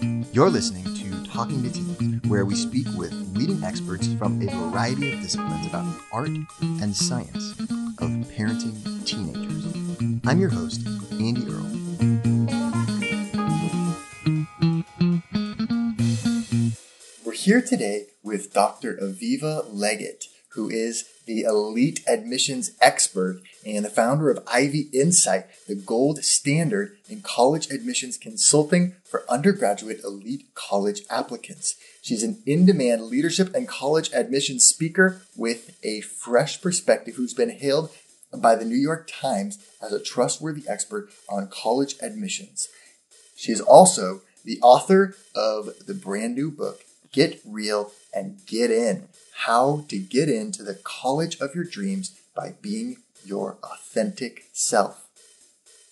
You're listening to Talking to Teens, where we speak with leading experts from a variety of disciplines about the art and science of parenting teenagers. I'm your host, Andy Earle. We're here today with Dr. Aviva Legatt, who is the elite admissions expert and the founder of Ivy Insight, the gold standard in college admissions consulting for undergraduate elite college applicants. She's an in demand leadership and college admissions speaker with a fresh perspective who's been hailed by the New York Times as a trustworthy expert on college admissions. She is also the author of the brand new book, Get Real and Get In How to Get Into the College of Your Dreams by Being Your Authentic Self.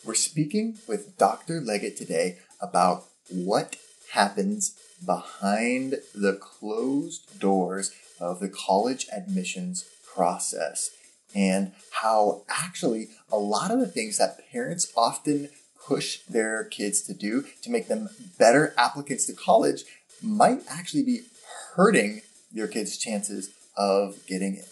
We're speaking with Dr. Legatt today about what happens behind the closed doors of the college admissions process and how actually a lot of the things that parents often push their kids to do to make them better applicants to college might actually be hurting your kids' chances of getting in.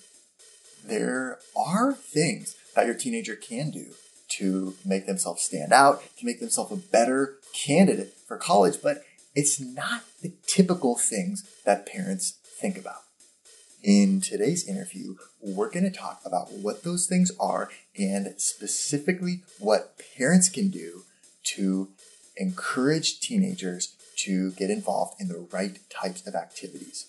There are things that your teenager can do to make themselves stand out, to make themselves a better candidate for college, but it's not the typical things that parents think about. In today's interview, we're going to talk about what those things are and specifically what parents can do to encourage teenagers to get involved in the right types of activities.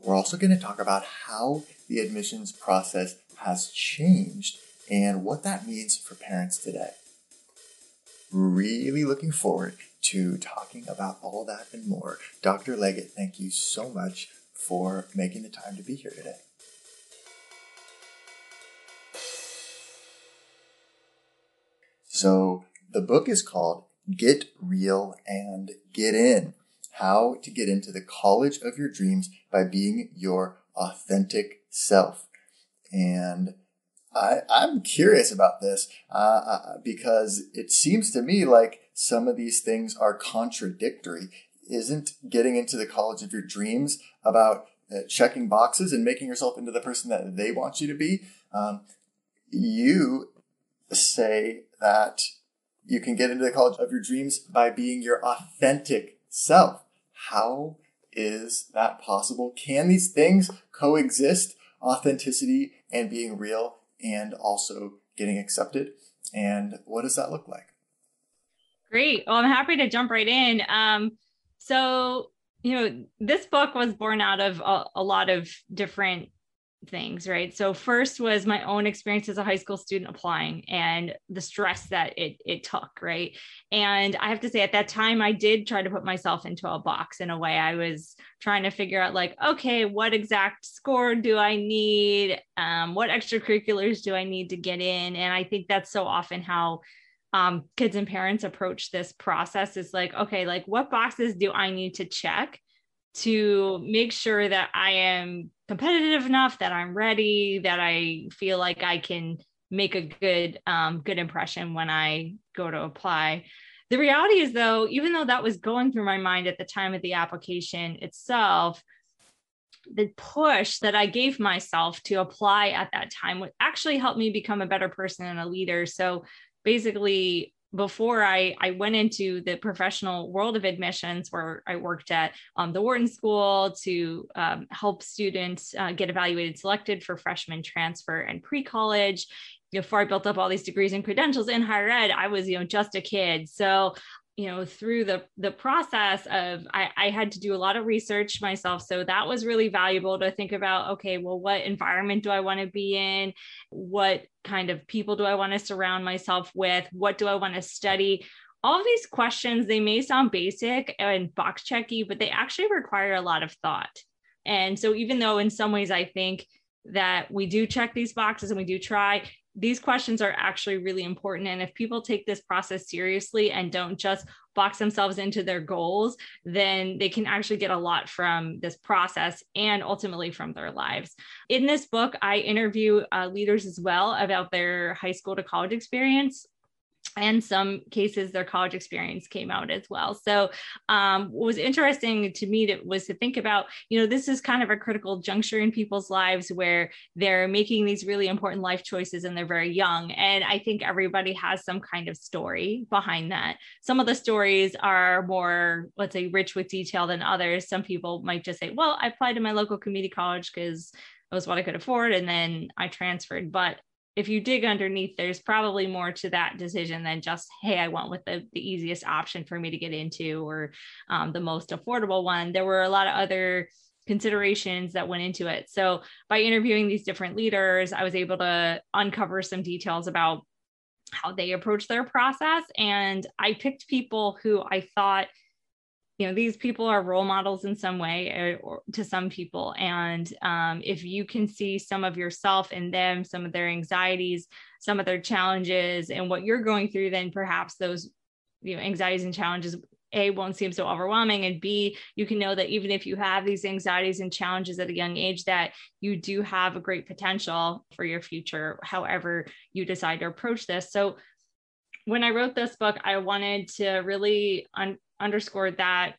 We're also going to talk about how the admissions process has changed and what that means for parents today. Really looking forward to talking about all that and more. Dr. Legatt, thank you so much for making the time to be here today. So, the book is called Get Real and Get In How to Get into the College of Your Dreams by Being Your Authentic Self. And I, I'm curious about this uh, uh because it seems to me like some of these things are contradictory isn't getting into the college of your dreams about uh, checking boxes and making yourself into the person that they want you to be. Um, you say that you can get into the college of your dreams by being your authentic self. How is that possible? Can these things coexist? Authenticity and being real and also getting accepted? And what does that look like? Great. Well, I'm happy to jump right in. Um, so, you know, this book was born out of a, a lot of different things, right? So first was my own experience as a high school student applying and the stress that it it took, right? And I have to say at that time I did try to put myself into a box in a way. I was trying to figure out like, okay, what exact score do I need? Um, what extracurriculars do I need to get in? And I think that's so often how um, kids and parents approach this process is like, okay, like what boxes do I need to check to make sure that I am competitive enough, that I'm ready, that I feel like I can make a good um, good impression when I go to apply. The reality is, though, even though that was going through my mind at the time of the application itself, the push that I gave myself to apply at that time would actually help me become a better person and a leader. So basically before I, I went into the professional world of admissions, where I worked at um, the Wharton School to um, help students uh, get evaluated, selected for freshman transfer and pre college. Before I built up all these degrees and credentials in higher ed, I was, you know, just a kid. So you know through the the process of I, I had to do a lot of research myself. So that was really valuable to think about okay well what environment do i want to be in? What kind of people do i want to surround myself with? What do i want to study? All of these questions they may sound basic and box checky but they actually require a lot of thought. And so even though in some ways i think that we do check these boxes and we do try these questions are actually really important. And if people take this process seriously and don't just box themselves into their goals, then they can actually get a lot from this process and ultimately from their lives. In this book, I interview uh, leaders as well about their high school to college experience and some cases their college experience came out as well so um, what was interesting to me that was to think about you know this is kind of a critical juncture in people's lives where they're making these really important life choices and they're very young and i think everybody has some kind of story behind that some of the stories are more let's say rich with detail than others some people might just say well i applied to my local community college because it was what I could afford. And then I transferred. But if you dig underneath, there's probably more to that decision than just, hey, I went with the, the easiest option for me to get into or um, the most affordable one. There were a lot of other considerations that went into it. So by interviewing these different leaders, I was able to uncover some details about how they approach their process. And I picked people who I thought you know these people are role models in some way or, or to some people. And um, if you can see some of yourself in them some of their anxieties some of their challenges and what you're going through then perhaps those you know anxieties and challenges a won't seem so overwhelming and b you can know that even if you have these anxieties and challenges at a young age that you do have a great potential for your future however you decide to approach this. So when i wrote this book i wanted to really un- underscored that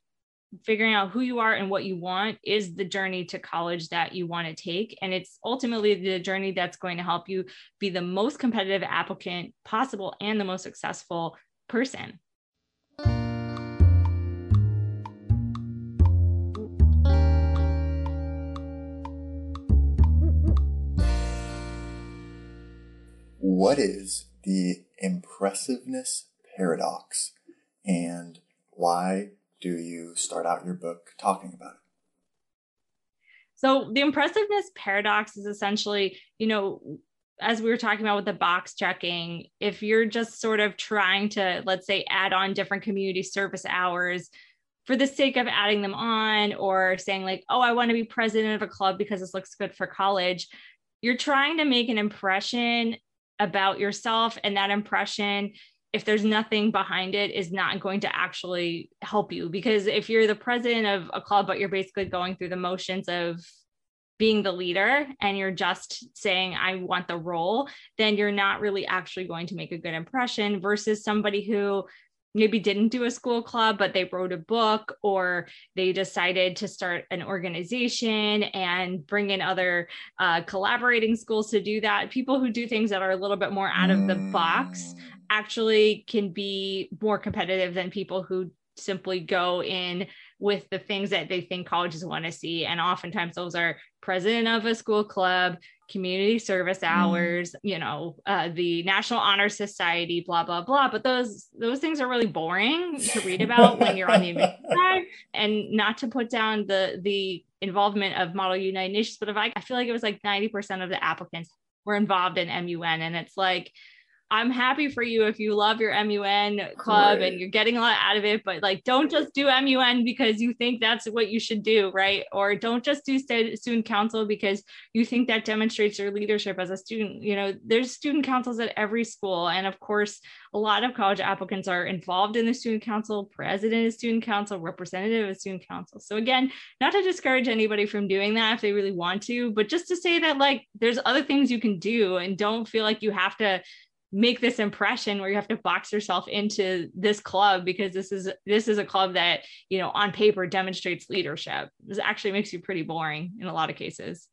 figuring out who you are and what you want is the journey to college that you want to take. And it's ultimately the journey that's going to help you be the most competitive applicant possible and the most successful person. What is the impressiveness paradox? And why do you start out your book talking about it? So, the impressiveness paradox is essentially, you know, as we were talking about with the box checking, if you're just sort of trying to, let's say, add on different community service hours for the sake of adding them on or saying, like, oh, I want to be president of a club because this looks good for college, you're trying to make an impression about yourself. And that impression if there's nothing behind it is not going to actually help you because if you're the president of a club but you're basically going through the motions of being the leader and you're just saying i want the role then you're not really actually going to make a good impression versus somebody who maybe didn't do a school club, but they wrote a book or they decided to start an organization and bring in other uh, collaborating schools to do that. People who do things that are a little bit more out of the box mm actually can be more competitive than people who simply go in with the things that they think colleges want to see. And oftentimes those are president of a school club, community service mm. hours, mm. you know, uh, the National Honor Society, blah, blah, blah. But those those things are really boring to read about when you're on the side. And not to put down the the involvement of Model United Nations, but if I, I feel like it was like 90% of the applicants were involved in MUN. And it's like, I'm happy for you if you love your MUN club and you're getting a lot out of it, but like don't just do MUN because you think that's what you should do, right? Or don't just do student council because you think that demonstrates your leadership as a student. You know, there's student councils at every school. And of course, a lot of college applicants are involved in the student council, president of student council, representative of student council. So again, not to discourage anybody from doing that if they really want to, but just to say that like there's other things you can do and don't feel like you have to make this impression where you have to box yourself into this club because this is this is a club that you know on paper demonstrates leadership. This actually makes you pretty boring in a lot of cases.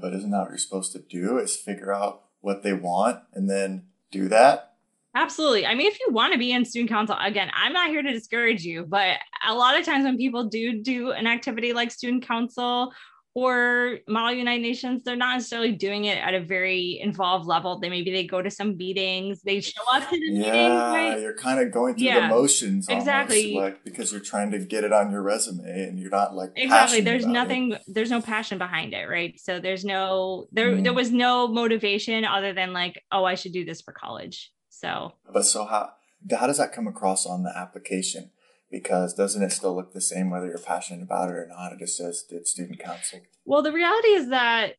But isn't that what you're supposed to do is figure out what they want and then do that? Absolutely. I mean if you want to be in student council again i'm not here to discourage you but a lot of times when people do do an activity like student council or model united nations they're not necessarily doing it at a very involved level they maybe they go to some meetings they show up to the yeah, meetings right? you're kind of going through yeah, the motions exactly like because you're trying to get it on your resume and you're not like exactly there's nothing it. there's no passion behind it right so there's no there mm. there was no motivation other than like oh i should do this for college so but so how how does that come across on the application because doesn't it still look the same whether you're passionate about it or not? It just says did student council. Well, the reality is that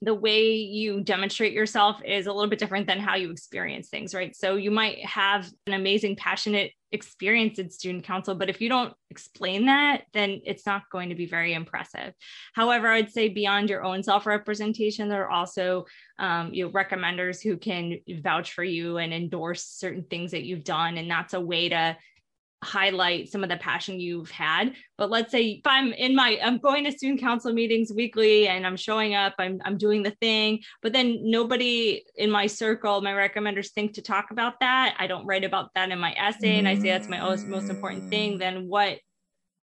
the way you demonstrate yourself is a little bit different than how you experience things, right? So you might have an amazing, passionate experience in student council, but if you don't explain that, then it's not going to be very impressive. However, I'd say beyond your own self representation, there are also um, you know recommenders who can vouch for you and endorse certain things that you've done, and that's a way to highlight some of the passion you've had. But let's say if i'm in my i'm going to student council meetings weekly and i'm showing up i'm, I'm doing the thing but then nobody in my circle my recommenders think to talk about that. I don't write about that in my essay and i say that's my most, most important thing. Then what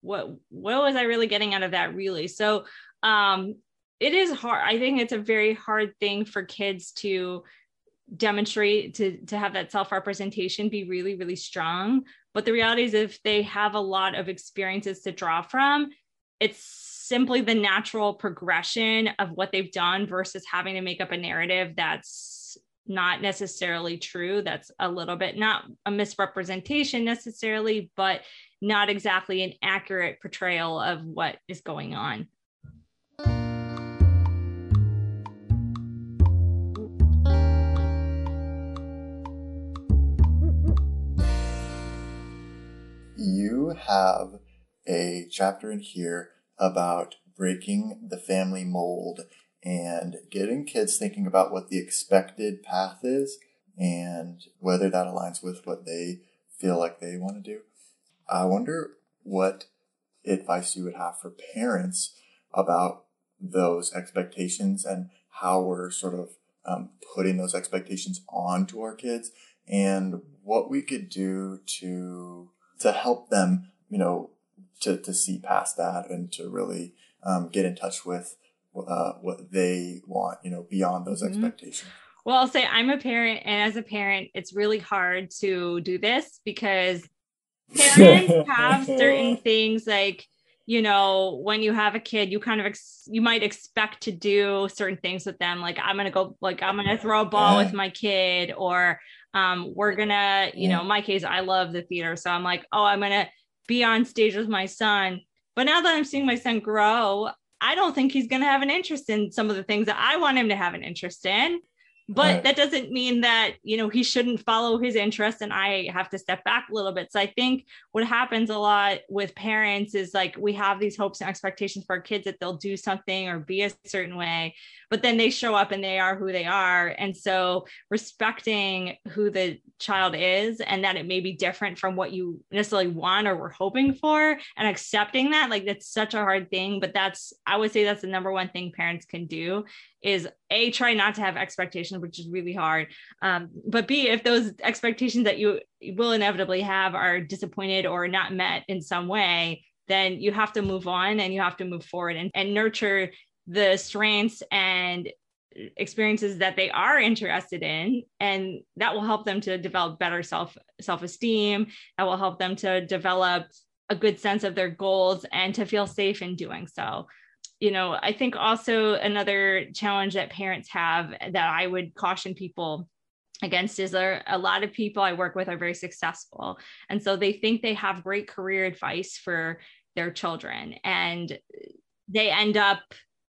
what what was i really getting out of that really? So um it is hard i think it's a very hard thing for kids to demonstrate to to have that self representation be really really strong but the reality is, if they have a lot of experiences to draw from, it's simply the natural progression of what they've done versus having to make up a narrative that's not necessarily true. That's a little bit not a misrepresentation necessarily, but not exactly an accurate portrayal of what is going on. Have a chapter in here about breaking the family mold and getting kids thinking about what the expected path is and whether that aligns with what they feel like they want to do. I wonder what advice you would have for parents about those expectations and how we're sort of um, putting those expectations onto our kids and what we could do to to help them, you know, to, to see past that and to really um, get in touch with uh, what they want, you know, beyond those mm-hmm. expectations. Well, I'll say I'm a parent, and as a parent, it's really hard to do this because parents have certain things like you know when you have a kid you kind of ex- you might expect to do certain things with them like i'm gonna go like i'm gonna throw a ball with my kid or um, we're gonna, you know, in my case, I love the theater. So I'm like, oh, I'm gonna be on stage with my son. But now that I'm seeing my son grow, I don't think he's gonna have an interest in some of the things that I want him to have an interest in but right. that doesn't mean that you know he shouldn't follow his interest and i have to step back a little bit. So i think what happens a lot with parents is like we have these hopes and expectations for our kids that they'll do something or be a certain way but then they show up and they are who they are. And so respecting who the child is and that it may be different from what you necessarily want or were hoping for and accepting that like that's such a hard thing. But that's i would say that's the number one thing parents can do is a try not to have expectations which is really hard. Um, but b if those expectations that you will inevitably have are disappointed or not met in some way then you have to move on and you have to move forward and, and nurture the strengths and experiences that they are interested in. And that will help them to develop better self self-esteem. That will help them to develop a good sense of their goals and to feel safe in doing so you know, I think also another challenge that parents have that I would caution people against is there a lot of people I work with are very successful. And so they think they have great career advice for their children and they end up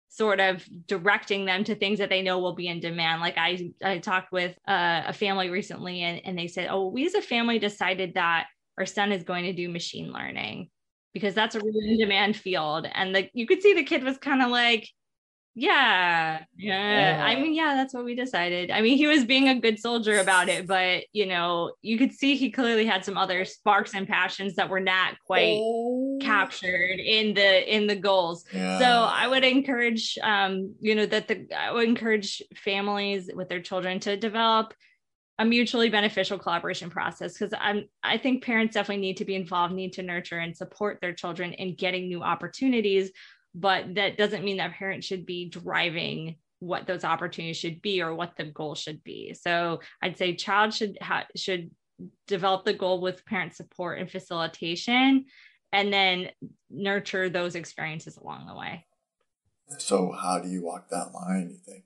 sort of directing them to things that they know will be in demand. Like I, I talked with uh, a family recently and, and they said, oh, we as a family decided that our son is going to do machine learning because that's a really in demand field. And the, you could see the kid was kind of like, yeah, yeah. I mean, yeah, that's what we decided. I mean, he was being a good soldier about it, but you know, you could see he clearly had some other sparks and passions that were not quite oh. captured in the in the goals. Yeah. So I would encourage, um, you know, that the I would encourage families with their children to develop a mutually beneficial collaboration process because I'm I think parents definitely need to be involved, need to nurture and support their children in getting new opportunities, but that doesn't mean that parents should be driving what those opportunities should be or what the goal should be. So I'd say child should ha- should develop the goal with parent support and facilitation and then nurture those experiences along the way. So how do you walk that line, you think?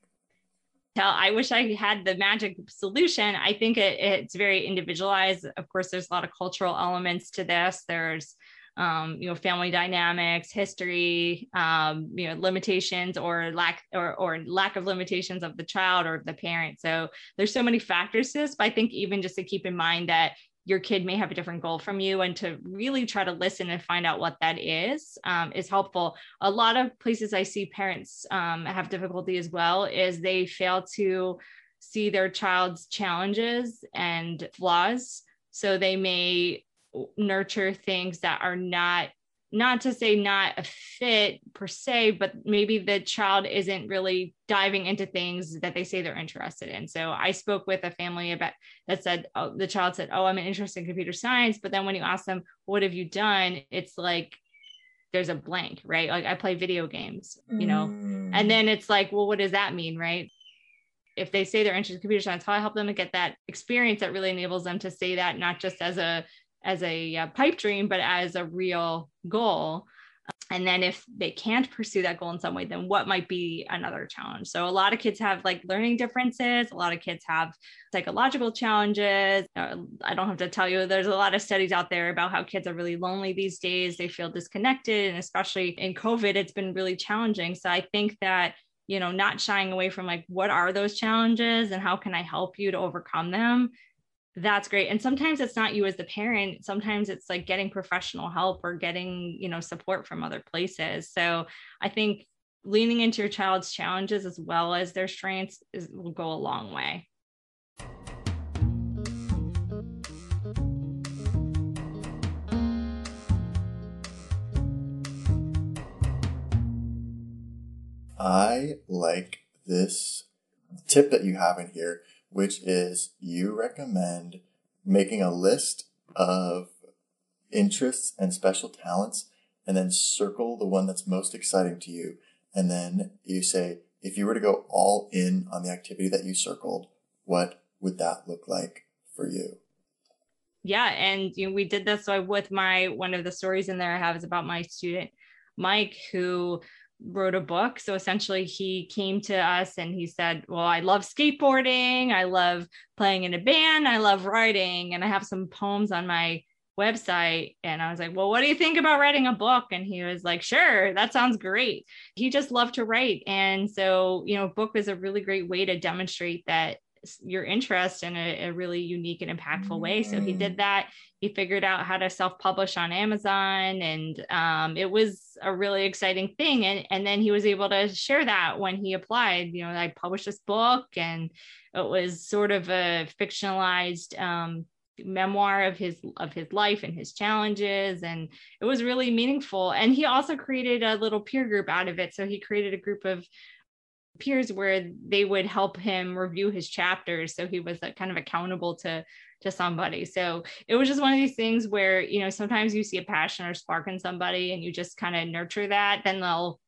Tell i wish i had the magic solution. I think it, it's very individualized. Of course there's a lot of cultural elements to this. There's um, you know, family dynamics, history, um, you know, limitations or lack or, or lack of limitations of the child or the parent. So there's so many factors to this, but I think even just to keep in mind that your kid may have a different goal from you and to really try to listen and find out what that is um, is helpful. A lot of places i see parents um, have difficulty as well is they fail to see their child's challenges and flaws. So they may nurture things that are not not to say not a fit per se, but maybe the child isn't really diving into things that they say they're interested in. So I spoke with a family about that said, oh, the child said, Oh, I'm interested in computer science. But then when you ask them, What have you done? It's like, there's a blank, right? Like I play video games, you know, mm. and then it's like, Well, what does that mean, right? If they say they're interested in computer science, how I help them to get that experience that really enables them to say that not just as a as a uh, pipe dream, but as a real goal. And then if they can't pursue that goal in some way, then what might be another challenge? So a lot of kids have like learning differences. A lot of kids have psychological challenges. Uh, I don't have to tell you, there's a lot of studies out there about how kids are really lonely these days. They feel disconnected. And especially in COVID, it's been really challenging. So I think that you know not shying away from like what are those challenges and how can i help you to overcome them that's great. And sometimes it's not you as the parent. Sometimes it's like getting professional help or getting you know support from other places. So i think leaning into your child's challenges as well as their strengths is, will go a long way. I like this tip that you have in here which is you recommend making a list of interests and special talents and then circle the one that's most exciting to you. And then you say, if you were to go all in on the activity that you circled, what would that look like for you? Yeah. And you know, we did this with my, one of the stories in there I have is about my student, Mike, who wrote a book. So essentially, he came to us and he said, Well, I love skateboarding. I love playing in a band. I love writing. And I have some poems on my website. And I was like, Well, what do you think about writing a book? And he was like, Sure, that sounds great. He just loved to write. And so, you know, book is a really great way to demonstrate that your interest in a, a, really unique and impactful way. So he did mm. that. He figured out how to self-publish on Amazon, and um, it was a really exciting thing. And and then he was able to share that when he applied. You know, I published this book, and it was sort of a fictionalized um, memoir of his of his life and his challenges and it was really meaningful and he also created a little peer group out of it so he created a group of peers where they would help him review his chapters so he was uh, kind of accountable to to somebody. So it was just one of these things where you know sometimes you see a passion or spark in somebody and you just kind of nurture that then they'll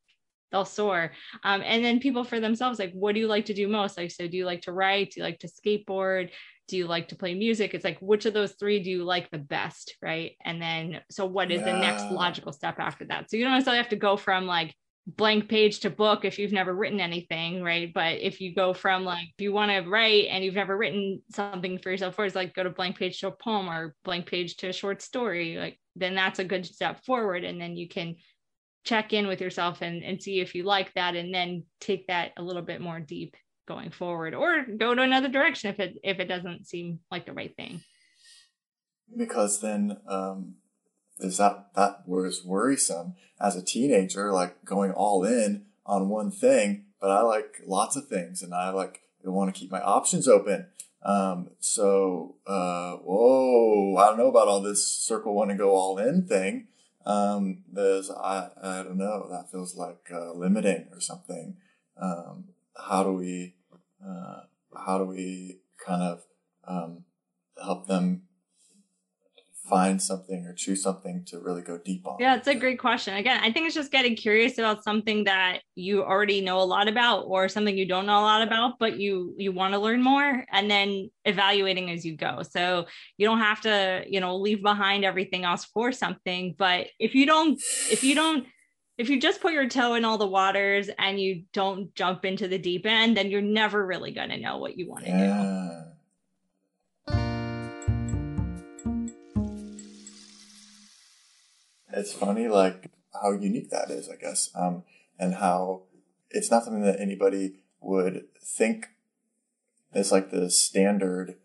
they'll soar. Um, and then people for themselves like what do you like to do most? Like so do you like to write? Do you like to skateboard? Do you like to play music? It's like which of those three do you like the best right? And then so what is yeah. the next logical step after that? So you don't necessarily have to go from like blank page to book if you've never written anything, right? But if you go from like, if you want to write and you've never written something for yourself, first, like go to blank page to a poem or blank page to a short story, like then that's a good step forward. And then you can check in with yourself and, and see if you like that and then take that a little bit more deep going forward or go to another direction if it if it doesn't seem like the right thing because then um is that that was worrisome as a teenager, like going all in on one thing. But I like lots of things, and I like want to keep my options open. Um, so, uh, whoa, I don't know about all this circle one and go all in thing. Um, there's, I, I don't know, that feels like, uh, limiting or something. Um, how do we, uh, how do we kind of, um, help them find something or choose something to really go deep on? Yeah, it's a great question. Again, I think it's just getting curious about something that you already know a lot about or something you don't know a lot about, but you you want to learn more and then evaluating as you go. So you don't have to, you know, leave behind everything else for something, but if you don't if you don't if you just put your toe in all the waters and you don't jump into the deep end, then you're never really going to know what you want to yeah. do. It's funny, like how unique that is, I guess, um, and how it's not something that anybody would think is like the standard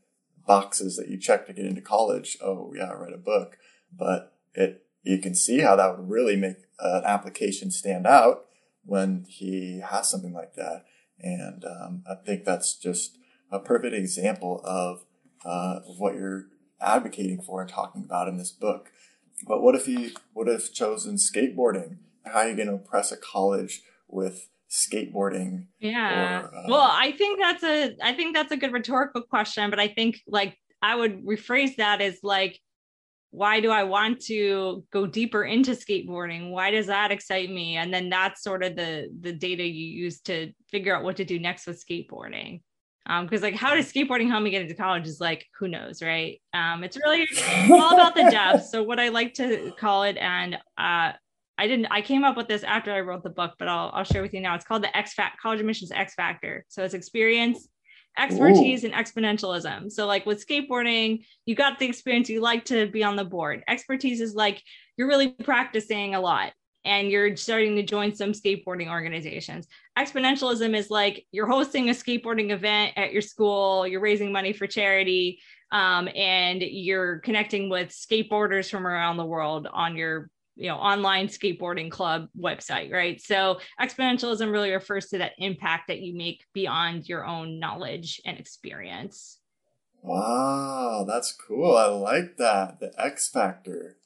boxes that you check to get into college. Oh yeah, write a book, but it you can see how that would really make an application stand out when he has something like that. And um, I think that's just a perfect example of uh, what you're advocating for and talking about in this book. But what if he would have chosen skateboarding? How are you going to impress a college with skateboarding? Yeah. Or, uh, well, I think that's a I think that's a good rhetorical question, but I think like I would rephrase that as like why do I want to go deeper into skateboarding? Why does that excite me? And then that's sort of the the data you use to figure out what to do next with skateboarding. Um, because like how does skateboarding help me get into college is like who knows, right? Um, it's really all about the depth. So what I like to call it, and uh, I didn't I came up with this after I wrote the book, but I'll I'll share with you now. It's called the X Factor College Admissions X Factor. So it's experience, expertise, Ooh. and exponentialism. So like with skateboarding, you got the experience, you like to be on the board. Expertise is like you're really practicing a lot and you're starting to join some skateboarding organizations. Exponentialism is like you're hosting a skateboarding event at your school, you're raising money for charity, um, and you're connecting with skateboarders from around the world on your you know online skateboarding club website right? So exponentialism really refers to that impact that you make beyond your own knowledge and experience. Wow that's cool. I like that the x factor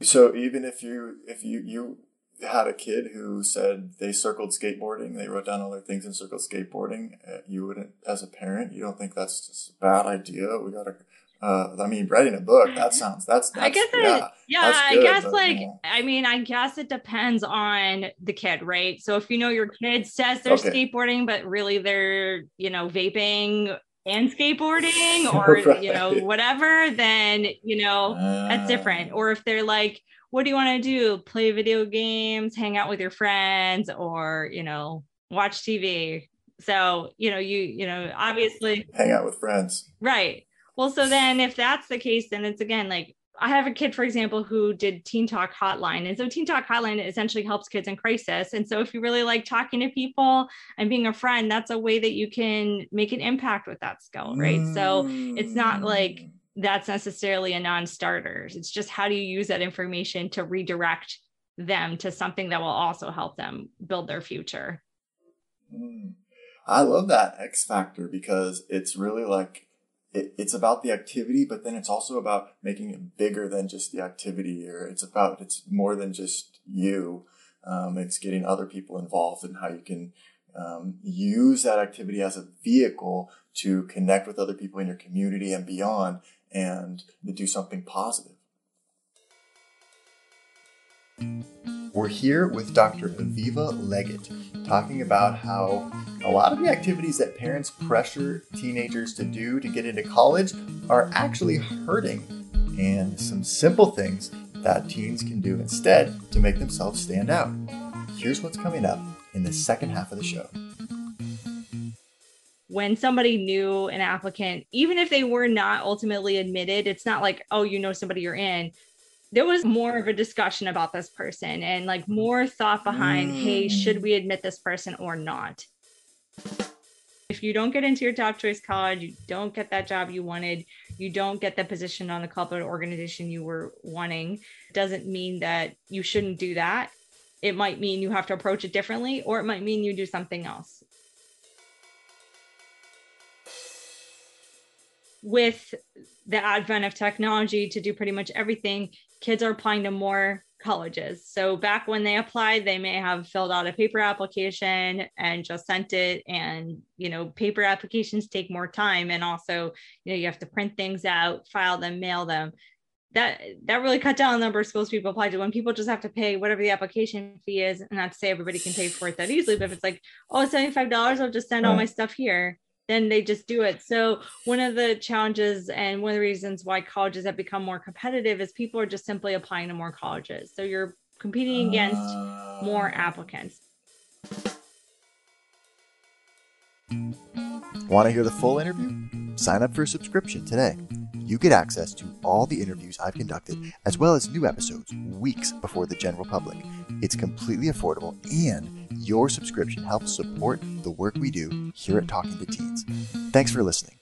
so even if you if you you had a kid who said they circled skateboarding, they wrote down all their things and circled skateboarding, uh, you wouldn't, as a parent, you don't think that's just a bad idea. We got to uh, I mean, writing a book, that sounds, that's, that's I guess, yeah, it, yeah, I guess but, like, yeah. I mean, I guess it depends on the kid, right? So if you know your kid says they're okay. skateboarding, but really they're, you know, vaping and skateboarding or, right. you know, whatever, then, you know, uh, that's different. Or if they're like, what do you want to do? Play video games, hang out with your friends, or, you know, watch TV. So, you know, you, you know, obviously hang out with friends. Right well, so then if that's the case, then it's again like I have a kid, for example, who did Teen Talk Hotline. And so Teen Talk Hotline essentially helps kids in crisis. And so if you really like talking to people and being a friend, that's a way that you can make an impact with that skill, right? Mm. So it's not like mm. that's necessarily a non starter. It's just how do you use that information to redirect them to something that will also help them build their future? Mm. I love that X factor because it's really like it, it's about the activity, but then it's also about making it bigger than just the activity, or it's about it's more than just you. Um, it's getting other people involved and how you can um, use that activity as a vehicle to connect with other people in your community and beyond, and to do something positive. We're here with Dr. Aviva Legatt talking about how a lot of the activities that parents pressure teenagers to do to get into college are actually hurting, and some simple things that teens can do instead to make themselves stand out. Here's what's coming up in the second half of the show. When somebody knew an applicant, even if they were not ultimately admitted, it's not like, oh, you know somebody you're in there was more of a discussion about this person and like more thought behind mm. hey should we admit this person or not? If you don't get into your top choice college you don't get that job you wanted you don't get the position on the corporate organization you were wanting doesn't mean that you shouldn't do that. It might mean you have to approach it differently or it might mean you do something else with the advent of technology to do pretty much everything kids are applying to more colleges. So back when they applied, they may have filled out a paper application and just sent it. And, you know, paper applications take more time. And also, you know, you have to print things out, file them, mail them. That that really cut down the number of schools people apply to when people just have to pay whatever the application fee is. And not to say everybody can pay for it that easily, but if it's like, oh, $75, I'll just send all my stuff here then they just do it. So one of the challenges and one of the reasons why colleges have become more competitive is people are just simply applying to more colleges. So you're competing against more ah. applicants. Want to hear the full interview? Sign up for a subscription today. You get access to all the interviews I've conducted, as well as new episodes weeks before the general public. It's completely affordable, and your subscription helps support the work we do here at Talking to Teens. Thanks for listening.